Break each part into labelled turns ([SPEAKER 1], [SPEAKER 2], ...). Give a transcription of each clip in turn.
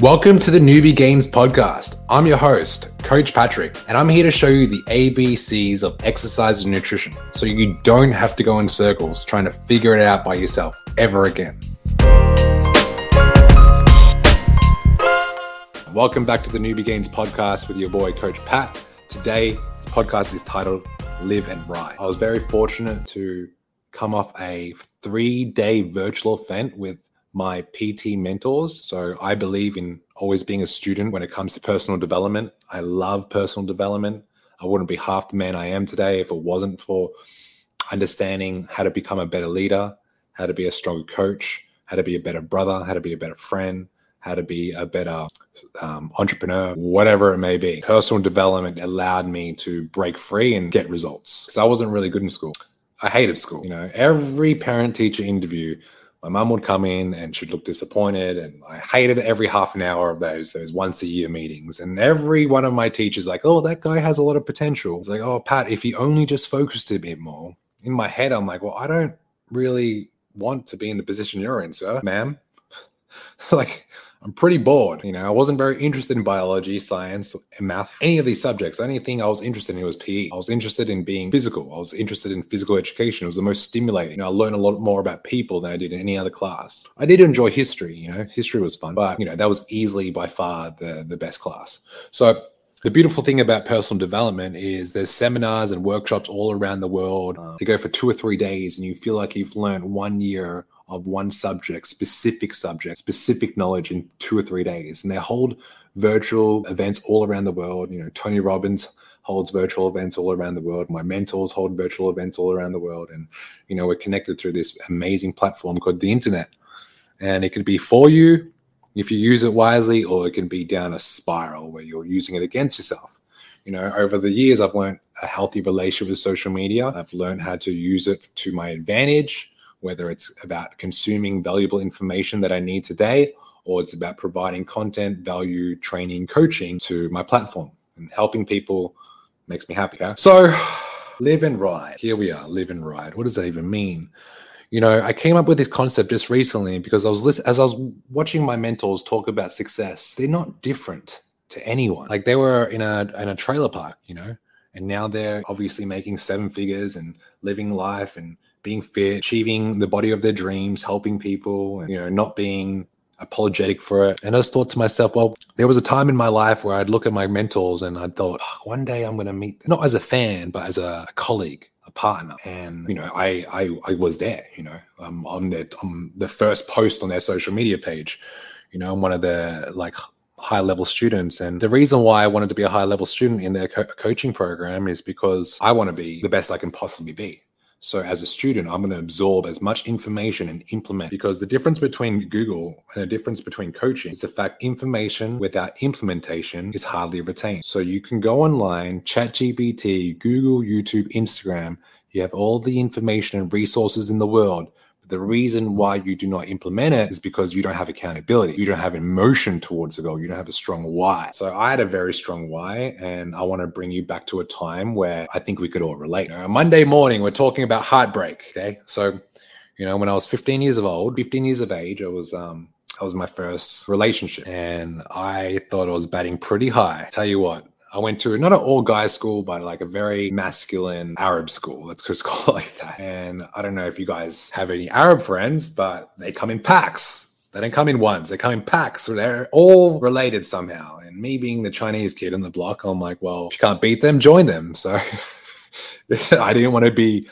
[SPEAKER 1] Welcome to the Newbie Gains podcast. I'm your host, Coach Patrick, and I'm here to show you the ABCs of exercise and nutrition so you don't have to go in circles trying to figure it out by yourself ever again. Welcome back to the Newbie Gains podcast with your boy, Coach Pat. Today, this podcast is titled Live and Ride. I was very fortunate to come off a three day virtual event with my PT mentors. So I believe in always being a student when it comes to personal development. I love personal development. I wouldn't be half the man I am today if it wasn't for understanding how to become a better leader, how to be a stronger coach, how to be a better brother, how to be a better friend, how to be a better um, entrepreneur, whatever it may be. Personal development allowed me to break free and get results because I wasn't really good in school. I hated school. You know, every parent teacher interview, my mum would come in and she'd look disappointed and i hated every half an hour of those those once a year meetings. And every one of my teachers like oh that guy has a lot of potential. It's like oh pat if he only just focused a bit more. In my head i'm like well i don't really want to be in the position you're in sir ma'am. Like I'm pretty bored. You know, I wasn't very interested in biology, science, and math, any of these subjects. The only thing I was interested in was PE. I was interested in being physical. I was interested in physical education. It was the most stimulating. You know, I learned a lot more about people than I did in any other class. I did enjoy history. You know, history was fun, but you know, that was easily by far the the best class. So the beautiful thing about personal development is there's seminars and workshops all around the world. Uh, to go for two or three days, and you feel like you've learned one year of one subject, specific subject, specific knowledge in two or three days. And they hold virtual events all around the world. You know, Tony Robbins holds virtual events all around the world. My mentors hold virtual events all around the world. And, you know, we're connected through this amazing platform called the internet. And it can be for you if you use it wisely, or it can be down a spiral where you're using it against yourself. You know, over the years, I've learned a healthy relationship with social media. I've learned how to use it to my advantage whether it's about consuming valuable information that I need today, or it's about providing content, value, training, coaching to my platform and helping people makes me happy. So, live and ride. Here we are, live and ride. What does that even mean? You know, I came up with this concept just recently because I was as I was watching my mentors talk about success. They're not different to anyone. Like they were in a in a trailer park, you know, and now they're obviously making seven figures and living life and being fit, achieving the body of their dreams, helping people, and, you know, not being apologetic for it. And I just thought to myself, well, there was a time in my life where I'd look at my mentors and I'd thought, oh, one day I'm going to meet, them. not as a fan, but as a colleague, a partner. And, you know, I, I, I was there, you know, I'm on their, I'm the first post on their social media page. You know, I'm one of the like high level students. And the reason why I wanted to be a high level student in their co- coaching program is because I want to be the best I can possibly be. So as a student, I'm going to absorb as much information and implement because the difference between Google and the difference between coaching is the fact information without implementation is hardly retained. So you can go online, ChatGPT, Google, YouTube, Instagram. You have all the information and resources in the world, the reason why you do not implement it is because you don't have accountability. You don't have emotion towards the goal. You don't have a strong why. So I had a very strong why, and I want to bring you back to a time where I think we could all relate. Now, Monday morning, we're talking about heartbreak. Okay. So, you know, when I was 15 years of old, 15 years of age, I was, um, that was my first relationship and I thought I was batting pretty high. Tell you what, I went to not an all guys school, but like a very masculine Arab school. Let's just call it like that. And I don't know if you guys have any Arab friends, but they come in packs. They don't come in ones. They come in packs. So they're all related somehow. And me being the Chinese kid in the block, I'm like, well, if you can't beat them, join them. So I didn't want to be,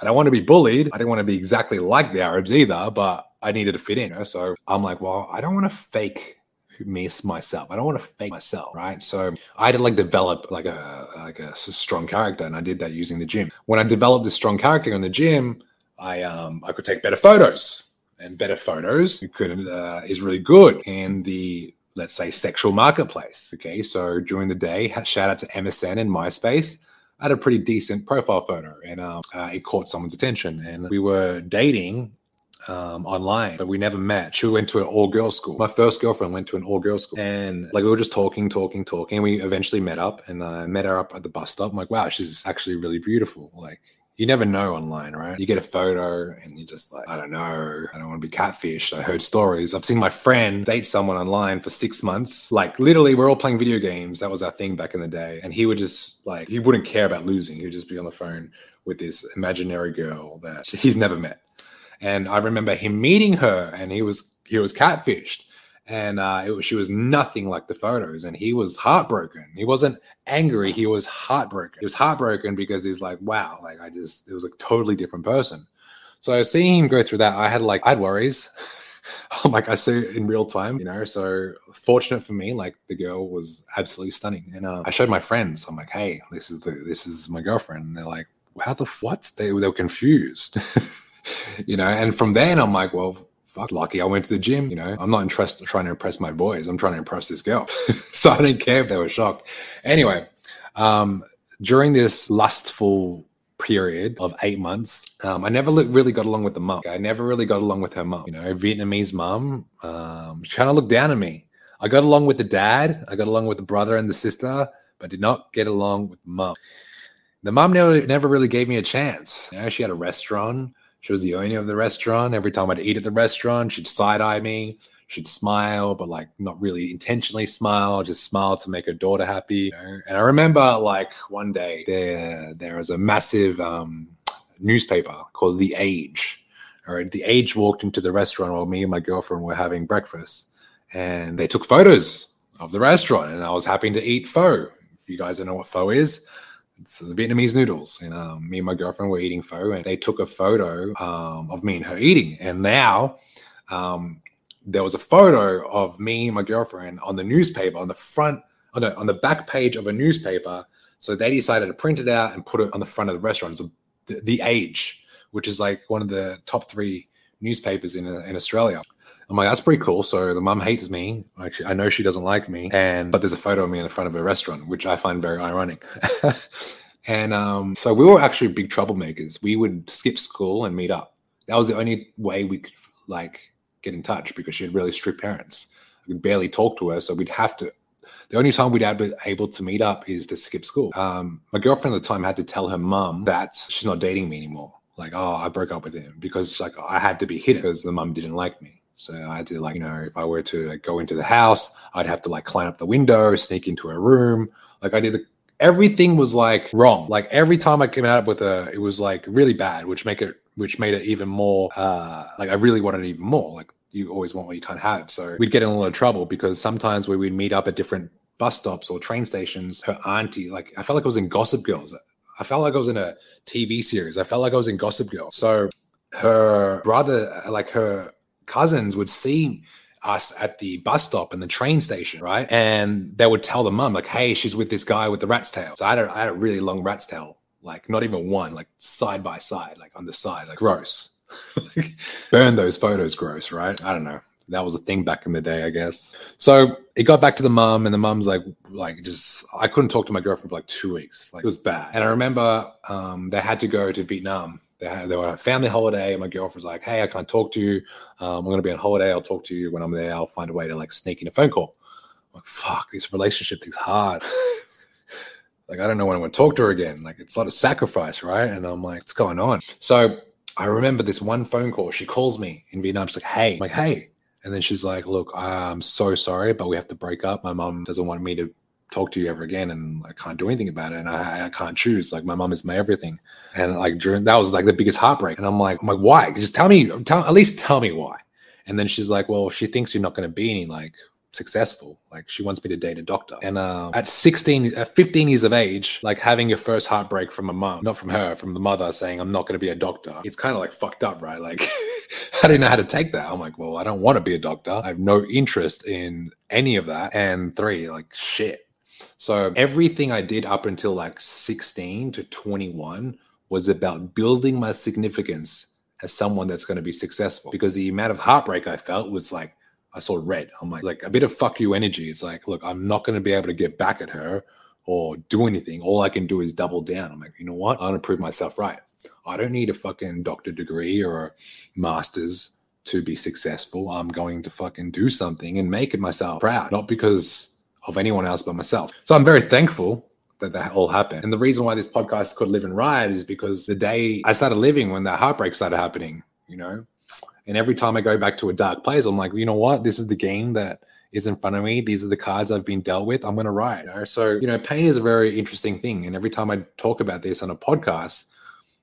[SPEAKER 1] I don't want to be bullied. I didn't want to be exactly like the Arabs either, but I needed to fit in. So I'm like, well, I don't want to fake miss myself. I don't want to fake myself, right? So I had to like develop like a like a strong character, and I did that using the gym. When I developed this strong character in the gym, I um I could take better photos, and better photos you could uh, is really good in the let's say sexual marketplace. Okay, so during the day, shout out to MSN and MySpace. I had a pretty decent profile photo, and um, uh, it caught someone's attention. And we were dating um, online, but we never met. She went to an all girls school. My first girlfriend went to an all girls school, and like we were just talking, talking, talking. And we eventually met up, and I uh, met her up at the bus stop. I'm like, wow, she's actually really beautiful. Like, you never know online, right? You get a photo and you're just like, I don't know, I don't want to be catfished. I heard stories. I've seen my friend date someone online for six months. Like literally, we're all playing video games. That was our thing back in the day. And he would just like, he wouldn't care about losing. He would just be on the phone with this imaginary girl that he's never met. And I remember him meeting her and he was he was catfished. And uh, it was, she was nothing like the photos and he was heartbroken. He wasn't angry he was heartbroken. He was heartbroken because he's like wow like i just it was a totally different person. So seeing him go through that i had like i had worries. I'm like i see in real time you know? So fortunate for me like the girl was absolutely stunning. And uh, i showed my friends. I'm like hey this is the this is my girlfriend. And they're like how the what? They, they were confused you know and from then i'm like well fuck, lucky I went to the gym. You know, I'm not interested in trying to impress my boys. I'm trying to impress this girl. so I didn't care if they were shocked. Anyway, um, during this lustful period of eight months, um, I never really got along with the mom. I never really got along with her mom. You know, Vietnamese mom, um, she kind of looked down on me. I got along with the dad. I got along with the brother and the sister, but did not get along with mom. The mom never, never really gave me a chance. You know, she had a restaurant. She was the owner of the restaurant. Every time I'd eat at the restaurant, she'd side eye me. She'd smile, but like not really intentionally smile, just smile to make her daughter happy. You know? And I remember like one day there there was a massive um, newspaper called The Age. All right, The Age walked into the restaurant while me and my girlfriend were having breakfast, and they took photos of the restaurant. And I was happy to eat pho. If you guys don't know what pho is, the Vietnamese noodles. And um, me and my girlfriend were eating pho, and they took a photo um, of me and her eating. And now um, there was a photo of me and my girlfriend on the newspaper on the front, on the, on the back page of a newspaper. So they decided to print it out and put it on the front of the restaurant. So the, the Age, which is like one of the top three newspapers in, in Australia. I'm like, that's pretty cool. So the mum hates me. Actually, I know she doesn't like me. And but there's a photo of me in front of a restaurant, which I find very ironic. and um, so we were actually big troublemakers. We would skip school and meet up. That was the only way we could like get in touch because she had really strict parents. We could barely talk to her, so we'd have to. The only time we'd be able to meet up is to skip school. Um, my girlfriend at the time had to tell her mum that she's not dating me anymore. Like, oh, I broke up with him because like I had to be hidden because the mum didn't like me. So I had to like, you know, if I were to like, go into the house, I'd have to like climb up the window, sneak into a room. Like I did the, everything was like wrong. Like every time I came out with a, it was like really bad, which make it, which made it even more, uh, like I really wanted even more. Like you always want what you can't have. So we'd get in a lot of trouble because sometimes we would meet up at different bus stops or train stations, her auntie, like I felt like I was in Gossip Girls. I felt like I was in a TV series. I felt like I was in Gossip Girl. So her brother, like her cousins would see us at the bus stop and the train station, right? And they would tell the mum, like, hey, she's with this guy with the rat's tail. So I had a, I had a really long rat's tail, like not even one, like side by side, like on the side, like gross. Burn those photos, gross, right? I don't know. That was a thing back in the day, I guess. So it got back to the mum, and the mum's like, like just I couldn't talk to my girlfriend for like two weeks. Like it was bad. And I remember um, they had to go to Vietnam they, were on a family holiday. And my girlfriend's like, hey, I can't talk to you. Um, I'm going to be on holiday. I'll talk to you when I'm there. I'll find a way to like sneak in a phone call. I'm like, fuck, this relationship thing's hard. like, I don't know when I'm going to talk to her again. Like, it's a lot of sacrifice, right? And I'm like, what's going on? So I remember this one phone call. She calls me in Vietnam. She's like, hey, I'm like, hey. And then she's like, look, I'm so sorry, but we have to break up. My mom doesn't want me to talk to you ever again and I can't do anything about it and I, I can't choose like my mom is my everything and like during that was like the biggest heartbreak and I'm like I'm like why just tell me tell at least tell me why and then she's like well she thinks you're not going to be any like successful like she wants me to date a doctor and uh, at 16 at 15 years of age like having your first heartbreak from a mom not from her from the mother saying i'm not going to be a doctor it's kind of like fucked up right like I didn't know how to take that. I'm like, well, I don't want to be a doctor. I have no interest in any of that. And three, like, shit, so everything I did up until like 16 to 21 was about building my significance as someone that's going to be successful because the amount of heartbreak I felt was like I saw red. I'm like like a bit of fuck you energy. It's like, look, I'm not going to be able to get back at her or do anything. All I can do is double down. I'm like, you know what? I'm going to prove myself right. I don't need a fucking doctor degree or a master's to be successful. I'm going to fucking do something and make it myself proud, not because of anyone else but myself. So I'm very thankful that that all happened. And the reason why this podcast is called Live and Ride is because the day I started living when that heartbreak started happening, you know, and every time I go back to a dark place, I'm like, you know what? This is the game that is in front of me. These are the cards I've been dealt with. I'm going to ride. You know? So, you know, pain is a very interesting thing. And every time I talk about this on a podcast,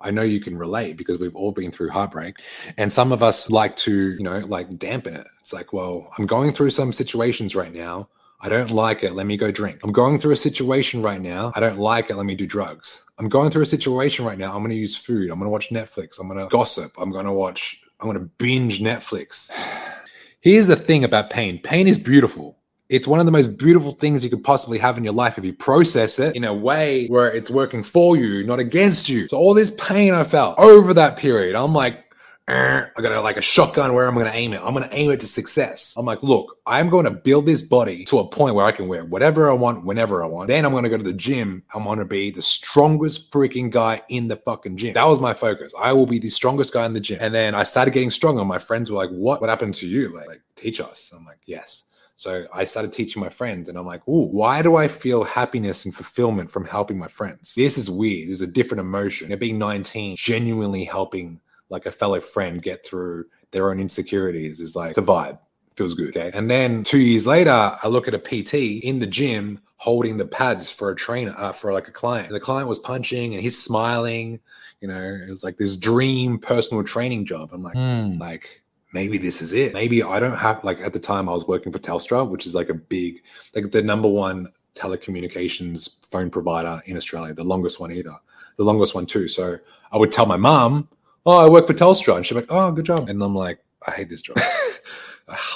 [SPEAKER 1] I know you can relate because we've all been through heartbreak. And some of us like to, you know, like dampen it. It's like, well, I'm going through some situations right now. I don't like it. Let me go drink. I'm going through a situation right now. I don't like it. Let me do drugs. I'm going through a situation right now. I'm going to use food. I'm going to watch Netflix. I'm going to gossip. I'm going to watch, I'm going to binge Netflix. Here's the thing about pain pain is beautiful. It's one of the most beautiful things you could possibly have in your life if you process it in a way where it's working for you, not against you. So, all this pain I felt over that period, I'm like, Eh, I got like a shotgun where I'm going to aim it. I'm going to aim it to success. I'm like, look, I'm going to build this body to a point where I can wear whatever I want, whenever I want. Then I'm going to go to the gym. I'm going to be the strongest freaking guy in the fucking gym. That was my focus. I will be the strongest guy in the gym. And then I started getting stronger. My friends were like, what? What happened to you? Like, like teach us. I'm like, yes. So I started teaching my friends, and I'm like, "Ooh, why do I feel happiness and fulfillment from helping my friends? This is weird. There's a different emotion. Know, being 19, genuinely helping like a fellow friend get through their own insecurities is like the vibe. Feels good. Okay. And then two years later, I look at a PT in the gym holding the pads for a trainer, uh, for like a client. And the client was punching and he's smiling. You know, it was like this dream personal training job. I'm like, mm. like, maybe this is it. Maybe I don't have like at the time I was working for Telstra, which is like a big, like the number one telecommunications phone provider in Australia, the longest one either, the longest one too. So I would tell my mom, "Oh, I work for Telstra," and she's like, "Oh, good job," and I'm like, "I hate this job."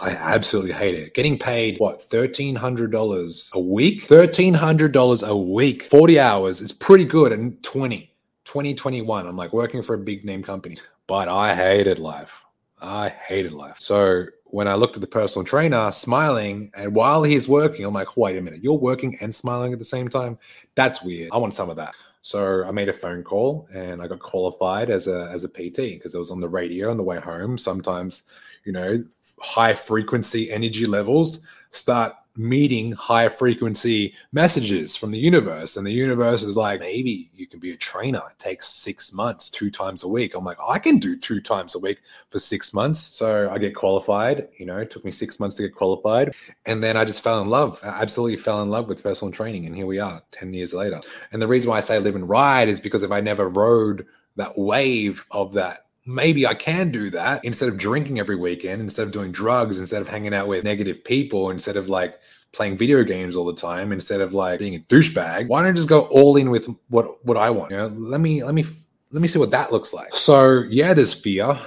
[SPEAKER 1] I absolutely hate it. Getting paid what thirteen hundred dollars a week? Thirteen hundred dollars a week, forty hours is pretty good. And 20, 2021, I'm like working for a big name company, but I hated life. I hated life. So when I looked at the personal trainer smiling, and while he's working, I'm like, wait a minute, you're working and smiling at the same time? That's weird. I want some of that. So I made a phone call and I got qualified as a as a PT because I was on the radio on the way home. Sometimes, you know, high frequency energy levels start meeting high frequency messages from the universe. And the universe is like, maybe you can be a trainer. It takes six months, two times a week. I'm like, I can do two times a week for six months. So I get qualified. You know, it took me six months to get qualified. And then I just fell in love. I absolutely fell in love with personal training. And here we are 10 years later. And the reason why I say live and ride is because if I never rode that wave of that maybe I can do that instead of drinking every weekend, instead of doing drugs, instead of hanging out with negative people, instead of like playing video games all the time, instead of like being a douchebag. Why don't I just go all in with what what I want? You know, let me let me let me see what that looks like. So yeah, there's fear,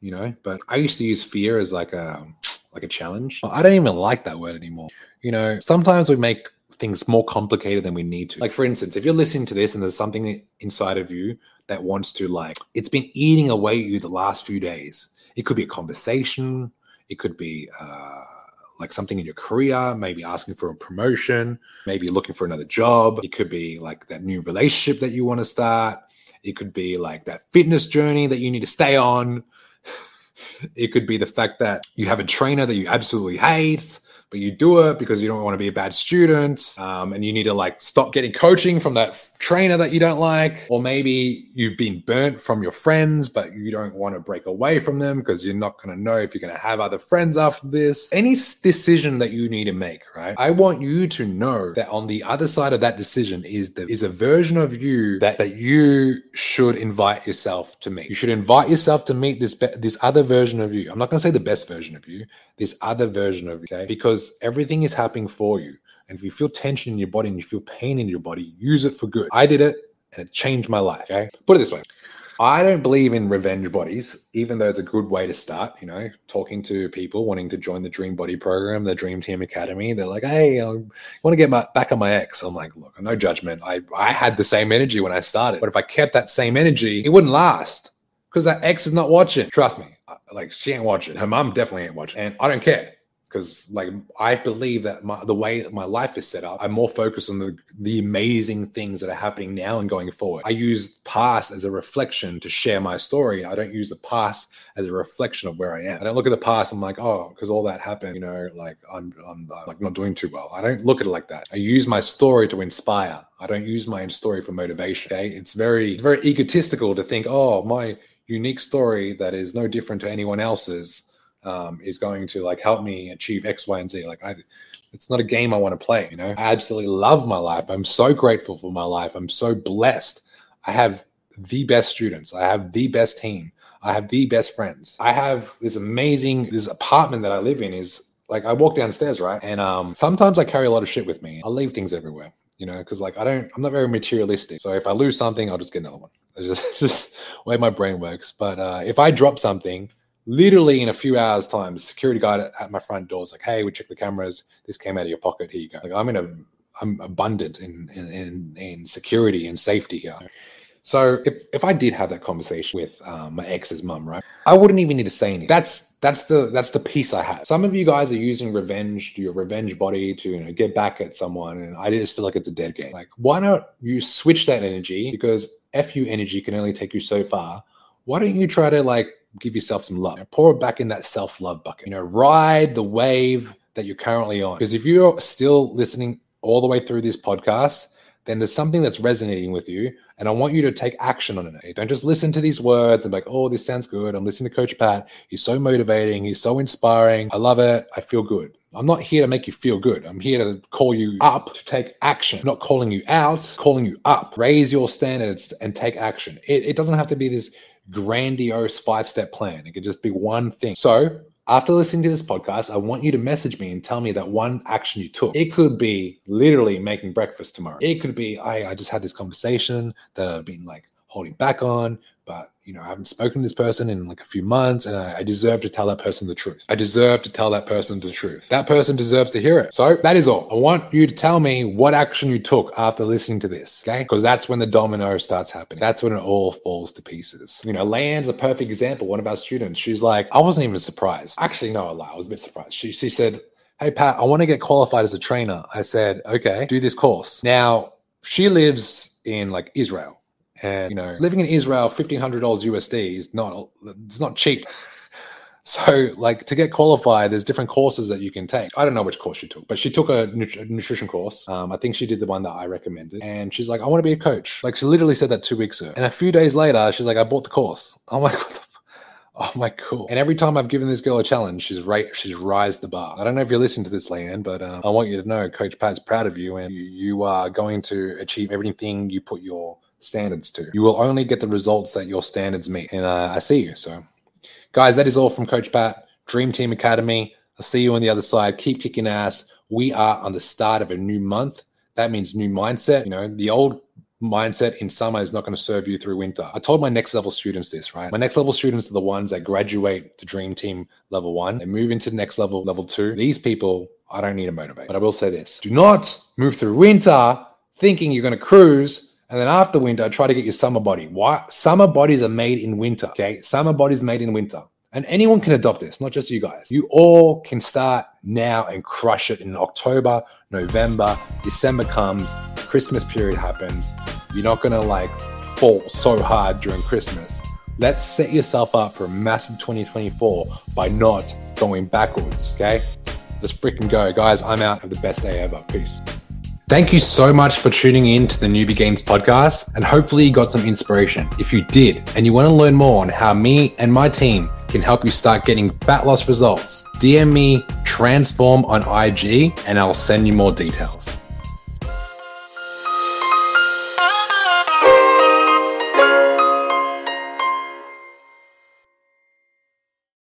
[SPEAKER 1] you know, but I used to use fear as like a like a challenge. I don't even like that word anymore. You know, sometimes we make things more complicated than we need to. Like for instance, if you're listening to this and there's something inside of you that wants to like it's been eating away at you the last few days. It could be a conversation, it could be uh like something in your career, maybe asking for a promotion, maybe looking for another job. It could be like that new relationship that you want to start. It could be like that fitness journey that you need to stay on. It could be the fact that you have a trainer that you absolutely hate but you do it because you don't want to be a bad student um, and you need to like stop getting coaching from that trainer that you don't like. Or maybe you've been burnt from your friends but you don't want to break away from them because you're not going to know if you're going to have other friends after this. Any decision that you need to make right? I want you to know that on the other side of that decision is the is a version of you that that you should invite yourself to meet. You should invite yourself to meet this this other version of you. I'm not going to say the best version of you this other version of you okay? Because everything is happening for you and if you feel tension in your body and you feel pain in your body, use it for good. I did it and it changed my life. Okay. Put it this way. I don't believe in revenge bodies, even though it's a good way to start. You know, talking to people wanting to join the Dream Body program, the Dream Team Academy. They're like, "Hey, I want to get my, back on my ex." I'm like, "Look, no judgment. I I had the same energy when I started, but if I kept that same energy, it wouldn't last because that ex is not watching. Trust me, like she ain't watching. Her mom definitely ain't watching, and I don't care because like I believe that my, the way that my life is set up, I'm more focused on the the amazing things that are happening now and going forward. I use past as a reflection to share my story. I don't use the past as a reflection of where I am. I don't look at the past. I'm like, oh, because all that happened, you know, like I'm, I'm like not doing too well. I don't look at it like that. I use my story to inspire. I don't use my own story for motivation. Okay, it's very, it's very egotistical to think, oh, my unique story that is no different to anyone else's um, is going to like help me achieve X, Y, and Z. Like I, it's not a game I want to play. You know, I absolutely love my life. I'm so grateful for my life. I'm so blessed. I have the best students. I have the best team. I have the best friends. I have this amazing this apartment that I live in is like I walk downstairs, right? And um sometimes I carry a lot of shit with me. I leave things everywhere, you know, because like I don't I'm not very materialistic. So if I lose something, I'll just get another one. It's just just way my brain works. But uh if I drop something, literally in a few hours time the security guard at my front door is like hey we checked the cameras this came out of your pocket here you go like i'm in a i'm abundant in in in, in security and safety here so if, if I did have that conversation with um, my ex's mum, right, I wouldn't even need to say anything. That's that's the that's the peace I have. Some of you guys are using revenge, your revenge body to you know get back at someone, and I just feel like it's a dead game. Like, why don't you switch that energy because fu energy can only take you so far. Why don't you try to like give yourself some love. Pour it back in that self love bucket. You know, ride the wave that you're currently on. Because if you're still listening all the way through this podcast, then there's something that's resonating with you. And I want you to take action on it. Don't just listen to these words and be like, oh, this sounds good. I'm listening to Coach Pat. He's so motivating. He's so inspiring. I love it. I feel good. I'm not here to make you feel good. I'm here to call you up to take action. I'm not calling you out, calling you up. Raise your standards and take action. It, it doesn't have to be this grandiose five step plan. It could just be one thing. So, after listening to this podcast, I want you to message me and tell me that one action you took. It could be literally making breakfast tomorrow. It could be, I, I just had this conversation that I've been like holding back on, but you know, I haven't spoken to this person in like a few months and I, I, deserve to tell that person the truth. I deserve to tell that person the truth. That person deserves to hear it. So that is all. I want you to tell me what action you took after listening to this. Okay. Because that's when the domino starts happening. That's when it all falls to pieces. You know, Leanne's a perfect example. One of our students, she's like, I wasn't even surprised. Actually, no, I lie. I was a bit surprised. She, she said, Hey, Pat, I want to get qualified as a trainer. I said, okay, do this course. Now, she lives in like Israel and you know, living in Israel, fifteen hundred dollars USD is not it's not cheap. So, like to get qualified, there's different courses that you can take. I don't know which course she took, but she took a, nut- nutrition course. Um, I think she did the one that I recommended, and she's like, "I want to be a coach." Like she literally said that two weeks ago, and a few days later, she's like, "I bought the course." I'm like, "What the?" Oh my cool. And every time I've given this girl a challenge, she's right, she's raised the bar. I don't know if you're listening to this, Leanne, but um, I want you to know Coach Pat's proud of you and you, you are going to achieve everything you put your standards to. You will only get the results that your standards meet. And uh, I see you. So, guys, that is all from Coach Pat, Dream Team Academy. I'll see you on the other side. Keep kicking ass. We are on the start of a new month. That means new mindset. You know, the old mindset in summer is not going to serve you through winter. I told my next level students this, right? My next level students are the ones that graduate the Dream Team level one and move into the next level, level two. These people, I don't need to motivate. But I will say this do not move through winter thinking you're going to cruise and then after winter, try to get your summer body. Why? Summer bodies are made in winter. Okay. Summer bodies made in winter. And anyone can adopt this, not just you guys. You all can start now and crush it in October, November, December comes, Christmas period happens. You're not going to like fall so hard during Christmas. Let's set yourself up for a massive 2024 by not going backwards. Okay. Let's freaking go. Guys, I'm out. Have the best day ever. Peace. Thank you so much for tuning in to the Newbie Gains podcast, and hopefully you got some inspiration. If you did, and you want to learn more on how me and my team can help you start getting fat loss results, DM me transform on IG, and I'll send you more details.